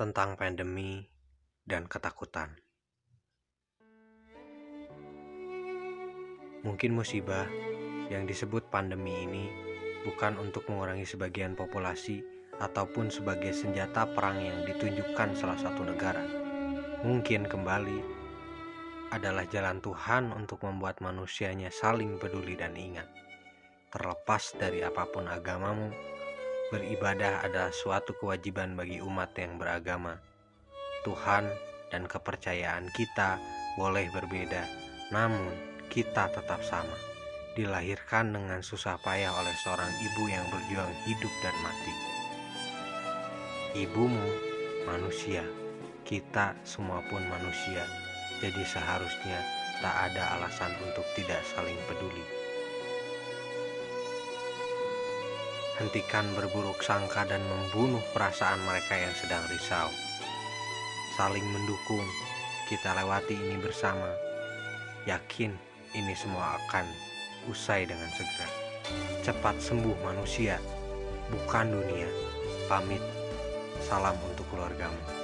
tentang pandemi dan ketakutan. Mungkin musibah yang disebut pandemi ini bukan untuk mengurangi sebagian populasi ataupun sebagai senjata perang yang ditunjukkan salah satu negara. Mungkin kembali adalah jalan Tuhan untuk membuat manusianya saling peduli dan ingat. Terlepas dari apa pun agamamu, beribadah adalah suatu kewajiban bagi umat yang beragama. Tuhan dan kepercayaan kita boleh berbeda, namun kita tetap sama. Dilahirkan dengan susah payah oleh seorang ibu yang berjuang hidup dan mati. Ibumu manusia, kita semua pun manusia, jadi seharusnya tak ada alasan untuk tidak saling peduli. Hentikan berburuk sangka dan membunuh perasaan mereka yang sedang risau. Saling mendukung, kita lewati ini bersama. Yakin ini semua akan usai dengan segera. Cepat sembuh manusia, bukan dunia. Pamit, salam untuk keluargamu.